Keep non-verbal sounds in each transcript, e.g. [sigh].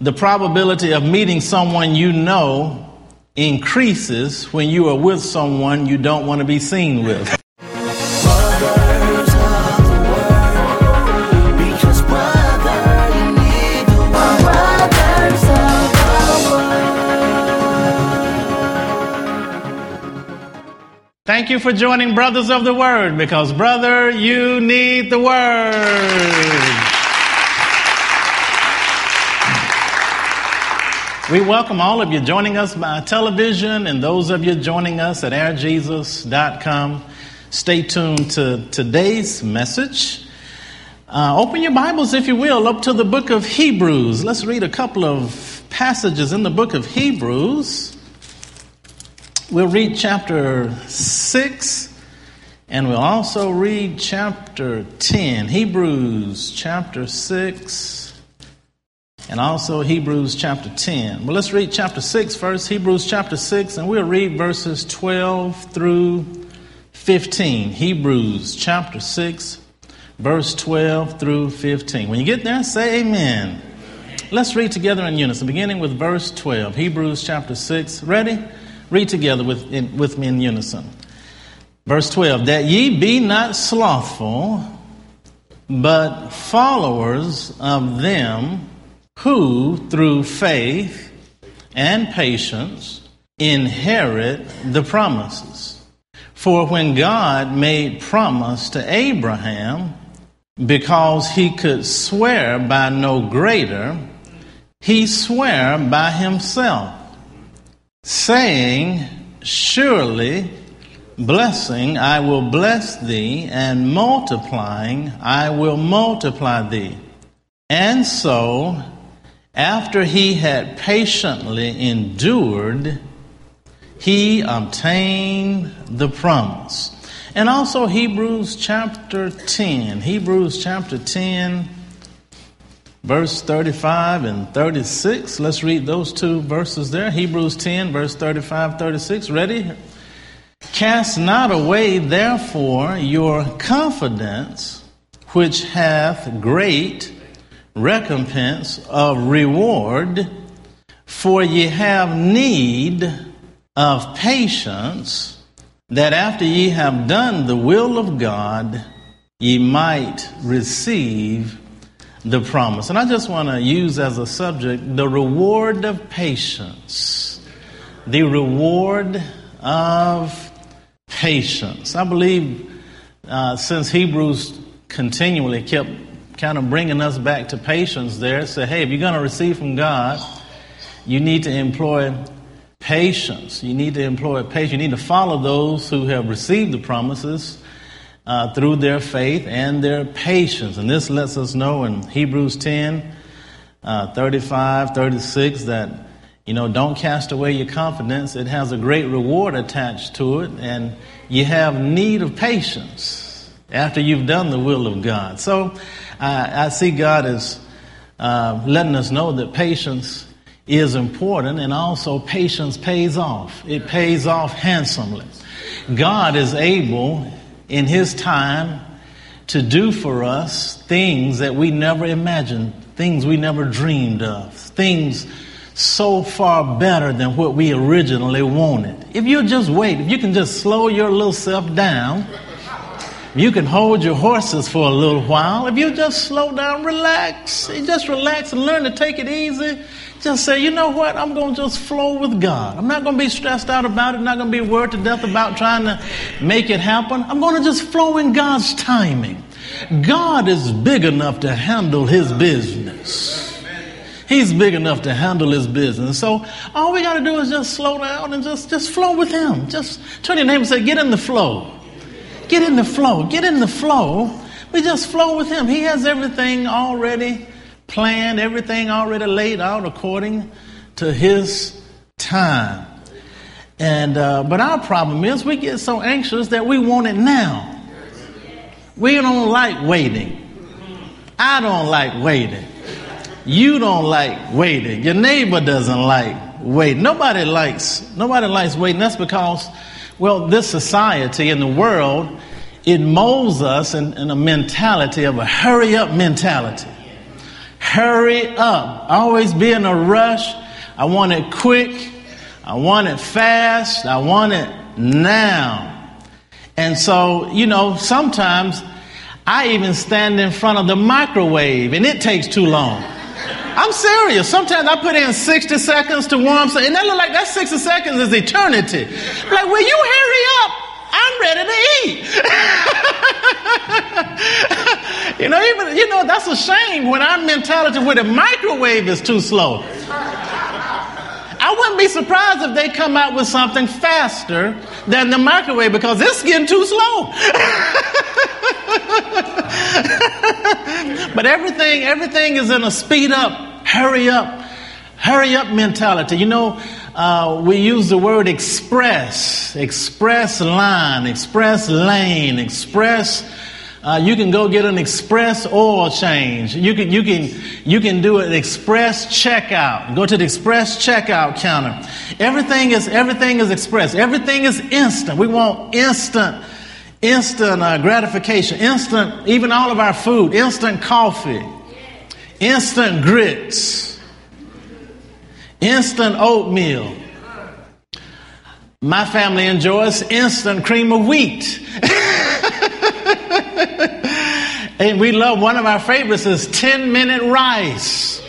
the probability of meeting someone you know increases when you are with someone you don't want to be seen with. Thank you for joining Brothers of the Word because, brother, you need the Word. We welcome all of you joining us by television and those of you joining us at airjesus.com. Stay tuned to today's message. Uh, open your Bibles, if you will, up to the book of Hebrews. Let's read a couple of passages in the book of Hebrews. We'll read chapter 6 and we'll also read chapter 10. Hebrews chapter 6 and also Hebrews chapter 10. Well, let's read chapter 6 first, Hebrews chapter 6, and we'll read verses 12 through 15. Hebrews chapter 6, verse 12 through 15. When you get there, say amen. Let's read together in unison, beginning with verse 12. Hebrews chapter 6. Ready? Read together with, in, with me in unison. Verse 12 That ye be not slothful, but followers of them who, through faith and patience, inherit the promises. For when God made promise to Abraham, because he could swear by no greater, he sware by himself, saying, Surely blessing I will bless thee, and multiplying I will multiply thee. And so, after he had patiently endured, he obtained the promise. And also Hebrews chapter 10. Hebrews chapter 10, verse 35 and 36. Let's read those two verses there. Hebrews 10, verse 35, 36. Ready? Cast not away, therefore, your confidence, which hath great recompense of reward, for ye have need of patience, that after ye have done the will of God, ye might receive the promise. And I just want to use as a subject the reward of patience. The reward of patience. I believe uh, since Hebrews continually kept kind of bringing us back to patience there. Say, hey, if you're going to receive from God, you need to employ patience. You need to employ patience. You need to follow those who have received the promises uh, through their faith and their patience. And this lets us know in Hebrews 10, uh, 35, 36 that, you know, don't cast away your confidence. It has a great reward attached to it, and you have need of patience after you've done the will of God. So, I, I see God as uh, letting us know that patience is important and also patience pays off. It pays off handsomely. God is able in His time to do for us things that we never imagined, things we never dreamed of, things so far better than what we originally wanted. If you just wait, if you can just slow your little self down you can hold your horses for a little while. If you just slow down, relax, just relax and learn to take it easy. Just say, you know what? I'm going to just flow with God. I'm not going to be stressed out about it. I'm not going to be worried to death about trying to make it happen. I'm going to just flow in God's timing. God is big enough to handle his business. He's big enough to handle his business. So all we got to do is just slow down and just, just flow with him. Just turn your name and say, get in the flow. Get in the flow. Get in the flow. We just flow with Him. He has everything already planned, everything already laid out according to His time. And uh, but our problem is we get so anxious that we want it now. We don't like waiting. I don't like waiting. You don't like waiting. Your neighbor doesn't like waiting. Nobody likes nobody likes waiting. That's because well, this society in the world, it molds us in, in a mentality of a hurry up mentality. hurry up. Always be in a rush. I want it quick. I want it fast. I want it now. And so, you know, sometimes I even stand in front of the microwave and it takes too long. I'm serious. Sometimes I put in 60 seconds to warm something, and that look like that 60 seconds is eternity. Like, will you hurry up? I'm ready to eat. [laughs] you know, even you know that's a shame when our mentality with a microwave is too slow. I wouldn't be surprised if they come out with something faster than the microwave because it's getting too slow. [laughs] [laughs] but everything, everything is in a speed up, hurry up, hurry up mentality. You know, uh, we use the word express, express line, express lane, express. Uh, you can go get an express oil change. You can, you can, you can do an express checkout. Go to the express checkout counter. Everything is, everything is express. Everything is instant. We want instant, instant uh, gratification, instant, even all of our food, instant coffee, instant grits, instant oatmeal. My family enjoys instant cream of wheat. [laughs] and we love one of our favorites is 10 minute rice.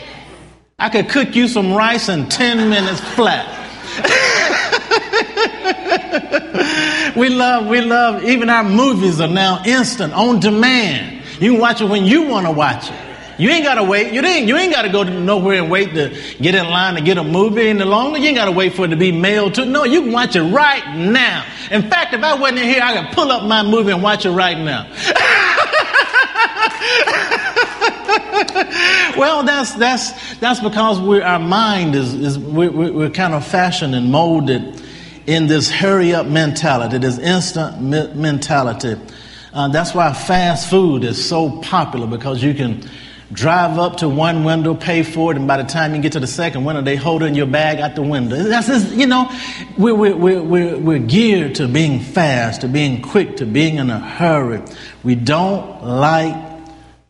I could cook you some rice in 10 minutes flat. We love, we love, even our movies are now instant, on demand. You can watch it when you want to watch it. You ain't gotta wait. You ain't, you ain't gotta go nowhere and wait to get in line to get a movie any longer. You ain't gotta wait for it to be mailed to. No, you can watch it right now. In fact, if I wasn't in here, I could pull up my movie and watch it right now. [laughs] well, that's that's that's because our mind is is we're, we're kind of fashioned and molded in this hurry up mentality, this instant me- mentality. Uh, that's why fast food is so popular because you can drive up to one window, pay for it, and by the time you get to the second window, they hold in your bag out the window. That's just, you know, we're, we're, we're, we're geared to being fast, to being quick, to being in a hurry. We don't like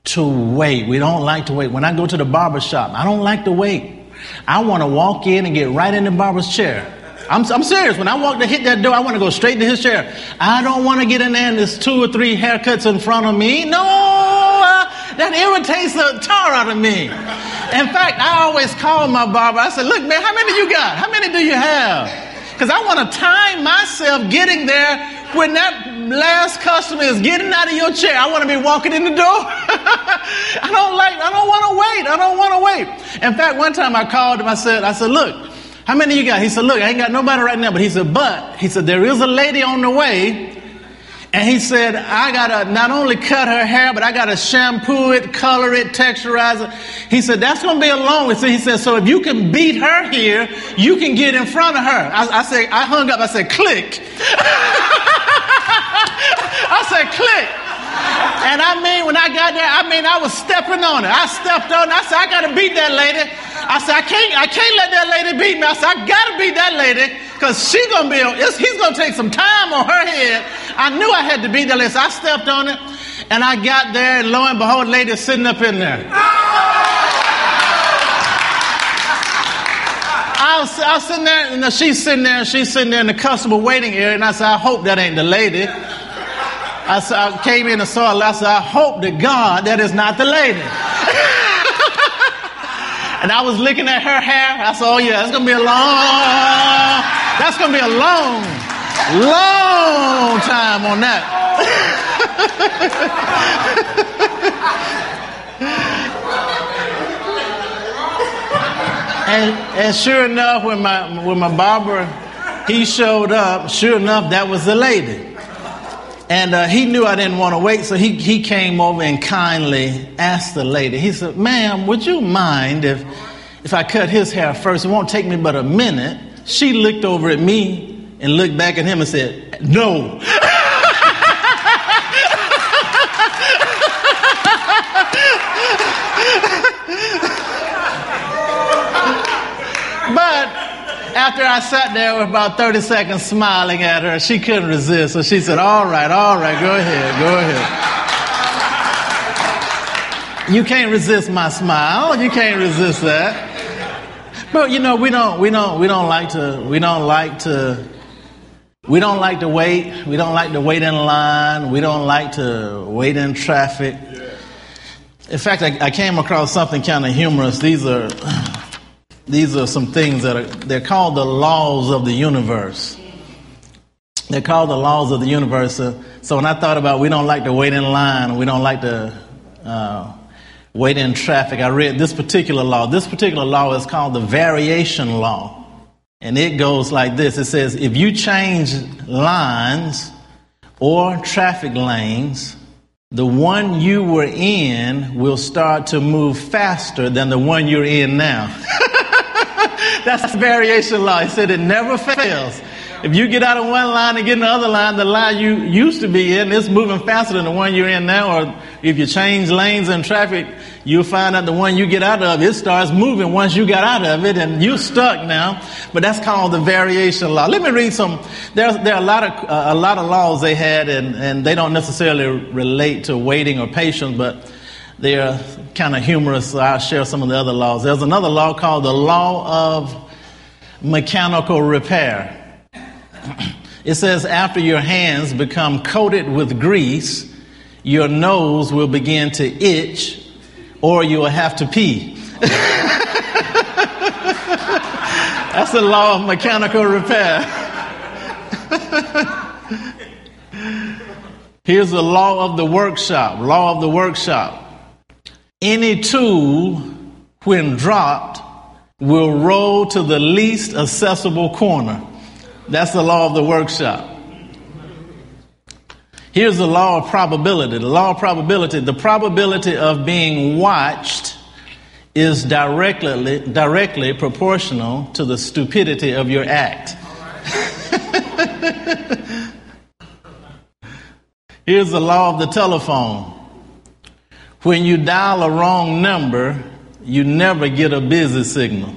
to wait. We don't like to wait. When I go to the barber shop, I don't like to wait. I want to walk in and get right in the barber's chair. I'm, I'm serious. When I walk to hit that door, I want to go straight to his chair. I don't want to get in there and there's two or three haircuts in front of me. No, uh, that irritates the tar out of me. In fact, I always call my barber. I said, look, man, how many you got? How many do you have? Because I want to time myself getting there when that last customer is getting out of your chair. I want to be walking in the door. [laughs] I don't like, I don't want to wait. I don't want to wait. In fact, one time I called him, I said, I said, look, how many you got? He said, look, I ain't got nobody right now. But he said, but, he said, there is a lady on the way. And he said, I gotta not only cut her hair, but I gotta shampoo it, color it, texturize it. He said, that's gonna be a long way. So he said, so if you can beat her here, you can get in front of her. I, I said, I hung up, I said, click. [laughs] I said, click. And I mean, when I got there, I mean, I was stepping on it. I stepped on it. I said, I gotta beat that lady. I said, I can't, I can't let that lady beat me. I said, I gotta beat that lady because she's gonna be, he's gonna take some time on her head. I knew I had to beat that lady, so I stepped on it, and I got there, and lo and behold, lady sitting up in there. I was, I was sitting there, and she's sitting there, and she's sitting there in the customer waiting area, and I said, I hope that ain't the lady. I, said, I came in and saw her. I said, I hope to God that is not the lady. [laughs] and I was looking at her hair. I said, oh yeah, it's gonna be a long, that's gonna be a long, long time on that. [laughs] and, and sure enough, when my, when my barber, he showed up, sure enough, that was the lady. And uh, he knew I didn't want to wait, so he, he came over and kindly asked the lady. He said, Ma'am, would you mind if, if I cut his hair first? It won't take me but a minute. She looked over at me and looked back at him and said, No. but after I sat there with about 30 seconds smiling at her, she couldn't resist. So she said, All right, all right, go ahead, go ahead. You can't resist my smile. You can't resist that. But you know, we don't, we don't, we don't like to, we don't like to, we don't like to wait. We don't like to wait in line. We don't like to wait in traffic. In fact, I, I came across something kind of humorous. These are, these are some things that are, they're called the laws of the universe. They're called the laws of the universe. So, so when I thought about we don't like to wait in line, we don't like to uh, wait in traffic, I read this particular law. This particular law is called the variation law. And it goes like this it says, if you change lines or traffic lanes, the one you were in will start to move faster than the one you're in now. [laughs] That's variation law. He said it never fails. If you get out of one line and get in the other line, the line you used to be in is moving faster than the one you're in now. Or if you change lanes in traffic, you'll find out the one you get out of, it starts moving once you got out of it and you're stuck now. But that's called the variation law. Let me read some. There, there are a lot of, uh, a lot of laws they had and, and they don't necessarily relate to waiting or patience, but they're kind of humorous. So I'll share some of the other laws. There's another law called the law of mechanical repair. [clears throat] It says, after your hands become coated with grease, your nose will begin to itch or you will have to pee. [laughs] That's the law of mechanical repair. [laughs] Here's the law of the workshop. Law of the workshop. Any tool, when dropped, will roll to the least accessible corner. That's the law of the workshop. Here's the law of probability. The law of probability. The probability of being watched is directly, directly proportional to the stupidity of your act. [laughs] Here's the law of the telephone. When you dial a wrong number, you never get a busy signal.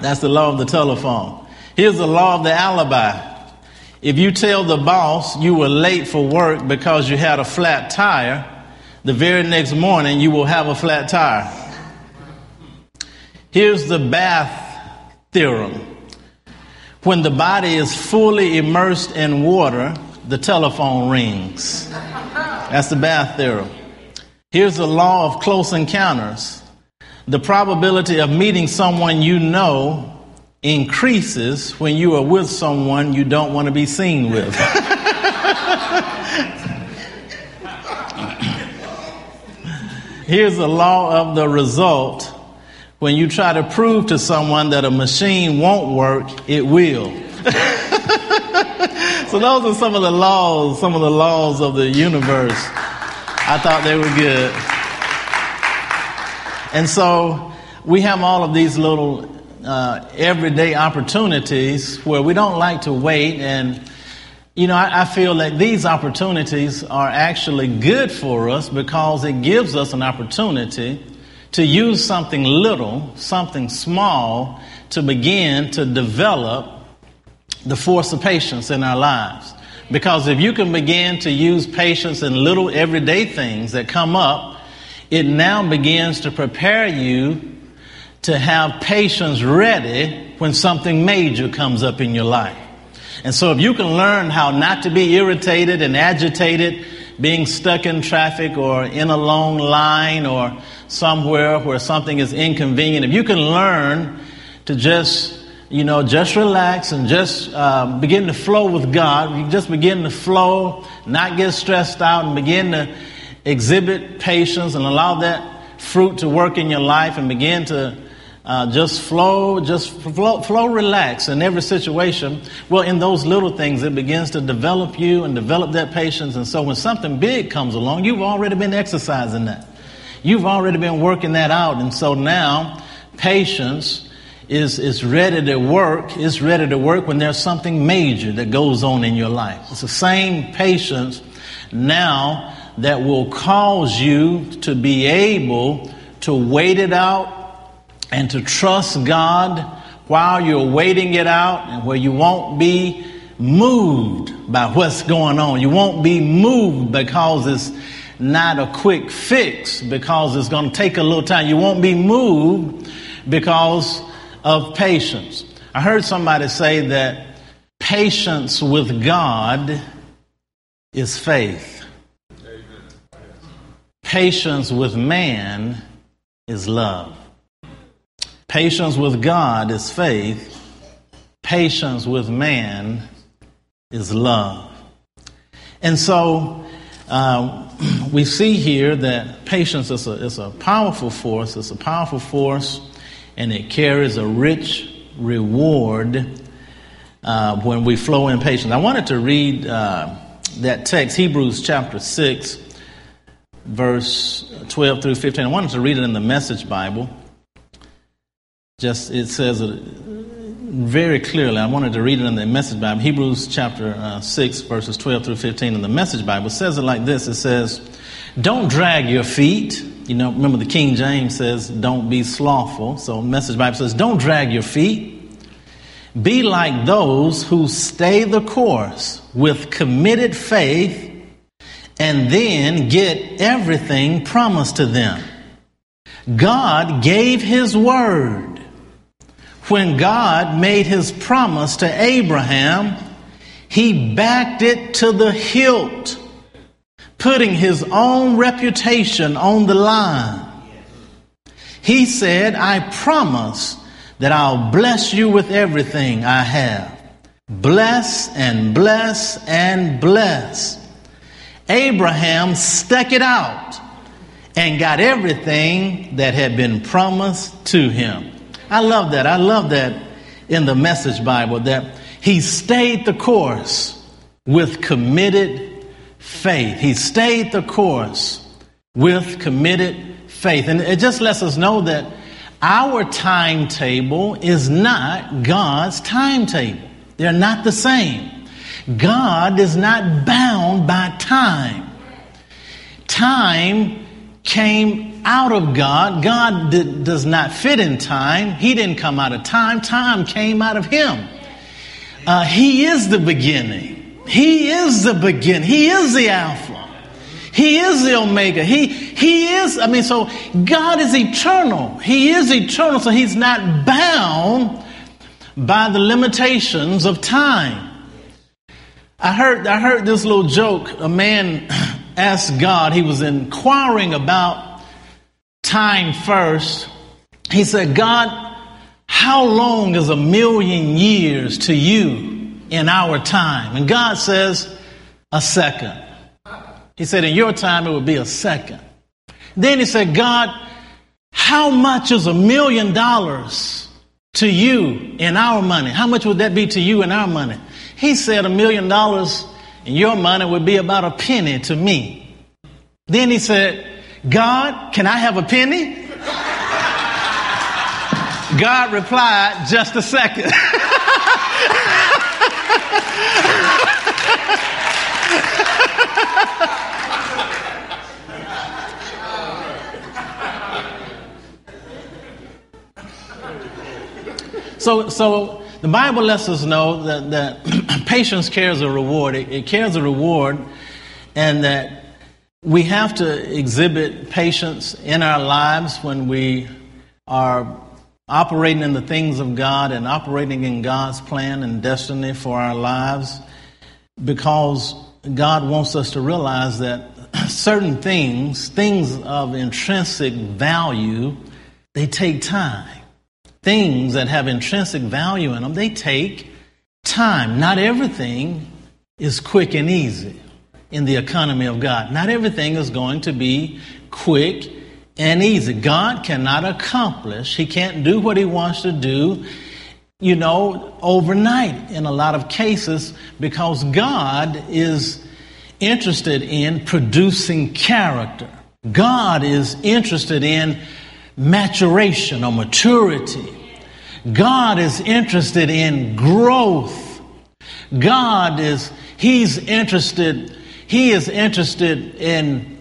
That's the law of the telephone. Here's the law of the alibi. If you tell the boss you were late for work because you had a flat tire, the very next morning you will have a flat tire. Here's the bath theorem. When the body is fully immersed in water, the telephone rings. That's the bath theorem. Here's the law of close encounters. The probability of meeting someone you know increases when you are with someone you don't want to be seen with. [laughs] Here's the law of the result. When you try to prove to someone that a machine won't work, it will. [laughs] so those are some of the laws, some of the laws of the universe. I thought they were good. And so we have all of these little uh, everyday opportunities where we don't like to wait. And, you know, I, I feel that these opportunities are actually good for us because it gives us an opportunity to use something little, something small, to begin to develop the force of patience in our lives. Because if you can begin to use patience in little everyday things that come up, it now begins to prepare you to have patience ready when something major comes up in your life. And so if you can learn how not to be irritated and agitated, being stuck in traffic or in a long line or somewhere where something is inconvenient, if you can learn to just you know, just relax and just uh, begin to flow with God. You just begin to flow, not get stressed out, and begin to exhibit patience and allow that fruit to work in your life and begin to uh, just flow, just flow, flow, relax in every situation. Well, in those little things, it begins to develop you and develop that patience. And so when something big comes along, you've already been exercising that. You've already been working that out. And so now, patience is, is ready to work, is ready to work when there's something major that goes on in your life. It's the same patience now that will cause you to be able to wait it out and to trust God while you're waiting it out and where you won't be moved by what's going on. You won't be moved because it's not a quick fix because it's going to take a little time. You won't be moved because of patience. I heard somebody say that patience with God is faith. Patience with man is love. Patience with God is faith. Patience with man is love. And so uh, [clears throat] we see here that patience is a, is a powerful force. It's a powerful force, and it carries a rich reward uh, when we flow in patience. I wanted to read uh, that text, Hebrews chapter 6, verse 12 through 15. I wanted to read it in the Message Bible. Just it says it very clearly. I wanted to read it in the Message Bible. Hebrews chapter uh, 6, verses 12 through 15 in the Message Bible says it like this It says, Don't drag your feet. You know, remember the King James says, Don't be slothful. So, Message Bible says, Don't drag your feet. Be like those who stay the course with committed faith and then get everything promised to them. God gave his word. When God made his promise to Abraham, he backed it to the hilt, putting his own reputation on the line. He said, I promise that I'll bless you with everything I have. Bless and bless and bless. Abraham stuck it out and got everything that had been promised to him. I love that. I love that in the Message Bible that he stayed the course with committed faith. He stayed the course with committed faith. And it just lets us know that our timetable is not God's timetable. They're not the same. God is not bound by time. Time came out of God. God did, does not fit in time. He didn't come out of time. Time came out of Him. Uh, he is the beginning. He is the beginning. He is the Alpha. He is the Omega. He, he is, I mean, so God is eternal. He is eternal, so He's not bound by the limitations of time. I heard, I heard this little joke. A man [clears throat] asked God, he was inquiring about time first. He said, God, how long is a million years to you in our time? And God says, a second. He said, in your time, it would be a second. Then he said, God, how much is a million dollars to you in our money? How much would that be to you in our money? He said, a million dollars in your money would be about a penny to me. Then he said, God, can I have a penny? God replied, just a second. [laughs] So, so the Bible lets us know that, that [clears throat] patience carries a reward. It, it carries a reward, and that we have to exhibit patience in our lives when we are operating in the things of God and operating in God's plan and destiny for our lives because God wants us to realize that [clears throat] certain things, things of intrinsic value, they take time things that have intrinsic value in them, they take time. Not everything is quick and easy in the economy of God. Not everything is going to be quick and easy. God cannot accomplish, He can't do what He wants to do, you know, overnight in a lot of cases because God is interested in producing character. God is interested in maturation or maturity. God is interested in growth. God is, He's interested, He is interested in,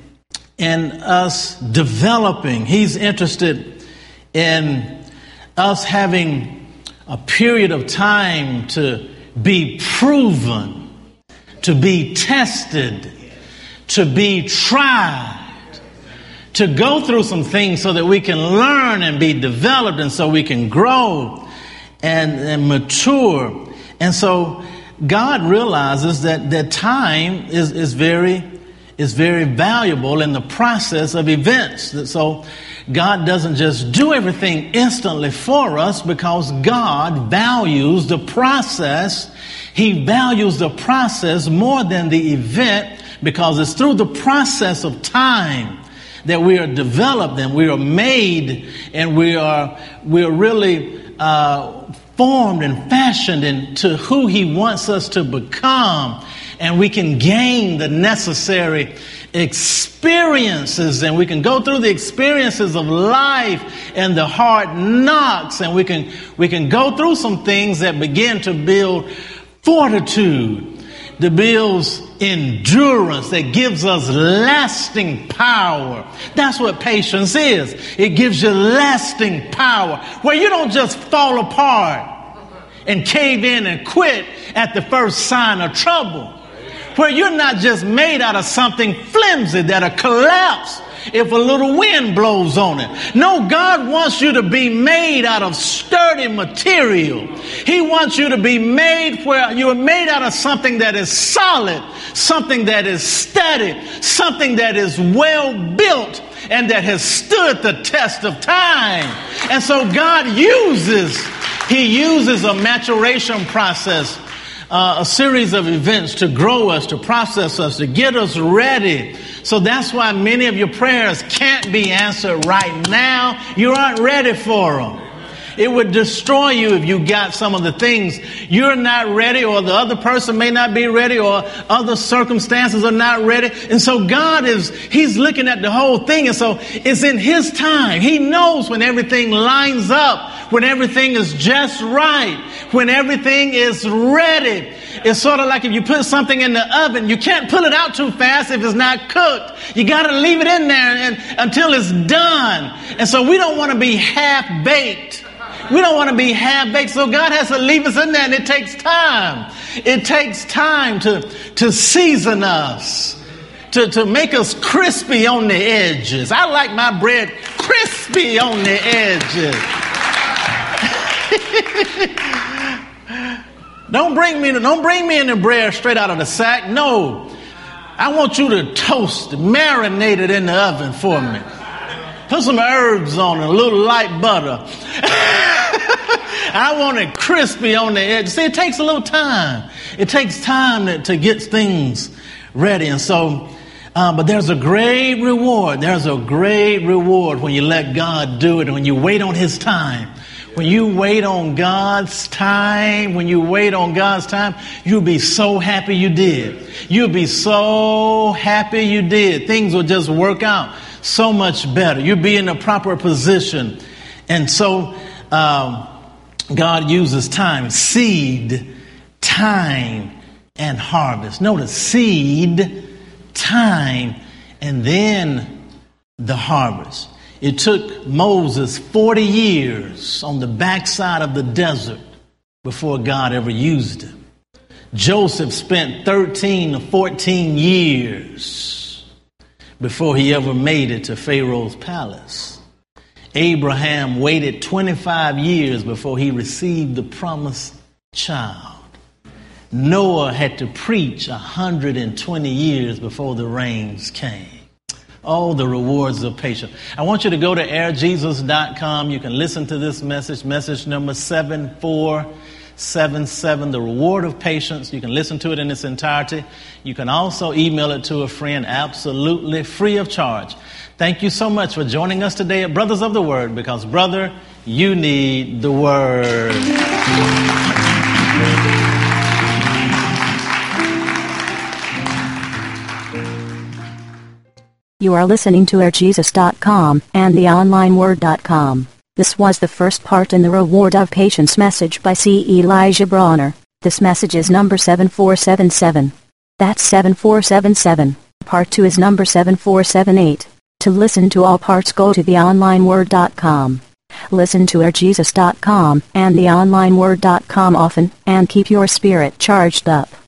in us developing. He's interested in us having a period of time to be proven, to be tested, to be tried, to go through some things so that we can learn and be developed and so we can grow and, and mature. And so God realizes that, that time is, is very is very valuable in the process of events. So God doesn't just do everything instantly for us because God values the process. He values the process more than the event because it's through the process of time that we are developed and we are made and we are, we are really, uh, formed and fashioned into who he wants us to become and we can gain the necessary experiences and we can go through the experiences of life and the hard knocks and we can we can go through some things that begin to build fortitude that builds endurance that gives us lasting power. That's what patience is. It gives you lasting power where you don't just fall apart and cave in and quit at the first sign of trouble where you're not just made out of something flimsy that'll collapse if a little wind blows on it. No, God wants you to be made out of sturdy material. He wants you to be made where you're made out of something that is solid, something that is steady, something that is well built and that has stood the test of time. And so God uses, He uses a maturation process uh, a series of events to grow us, to process us, to get us ready. So that's why many of your prayers can't be answered right now. You aren't ready for them. It would destroy you if you got some of the things you're not ready, or the other person may not be ready, or other circumstances are not ready. And so God is, He's looking at the whole thing. And so it's in His time. He knows when everything lines up, when everything is just right, when everything is ready. It's sort of like if you put something in the oven, you can't pull it out too fast if it's not cooked. You got to leave it in there and, until it's done. And so we don't want to be half baked. We don't want to be half baked, so God has to leave us in there, and it takes time. It takes time to, to season us, to, to make us crispy on the edges. I like my bread crispy on the edges. [laughs] don't bring me don't bring me the bread straight out of the sack. No. I want you to toast, marinate it in the oven for me. Put some herbs on it, a little light butter. [laughs] I want it crispy on the edge. See, it takes a little time. It takes time to, to get things ready. And so, uh, but there's a great reward. There's a great reward when you let God do it, when you wait on His time. When you wait on God's time, when you wait on God's time, you'll be so happy you did. You'll be so happy you did. Things will just work out so much better. You'll be in the proper position. And so um, God uses time, seed, time, and harvest. Notice seed, time, and then the harvest. It took Moses 40 years on the backside of the desert before God ever used him. Joseph spent 13 to 14 years before he ever made it to Pharaoh's palace. Abraham waited 25 years before he received the promised child. Noah had to preach 120 years before the rains came. Oh, the rewards of patience. I want you to go to airjesus.com. You can listen to this message, message number 74 77, The Reward of Patience. You can listen to it in its entirety. You can also email it to a friend absolutely free of charge. Thank you so much for joining us today at Brothers of the Word because, brother, you need the Word. You are listening to airjesus.com and theonlineword.com. This was the first part in the Reward of Patience message by C. Elijah Bronner. This message is number 7477. That's 7477. Part 2 is number 7478. To listen to all parts go to theonlineword.com. Listen to airjesus.com and theonlineword.com often and keep your spirit charged up.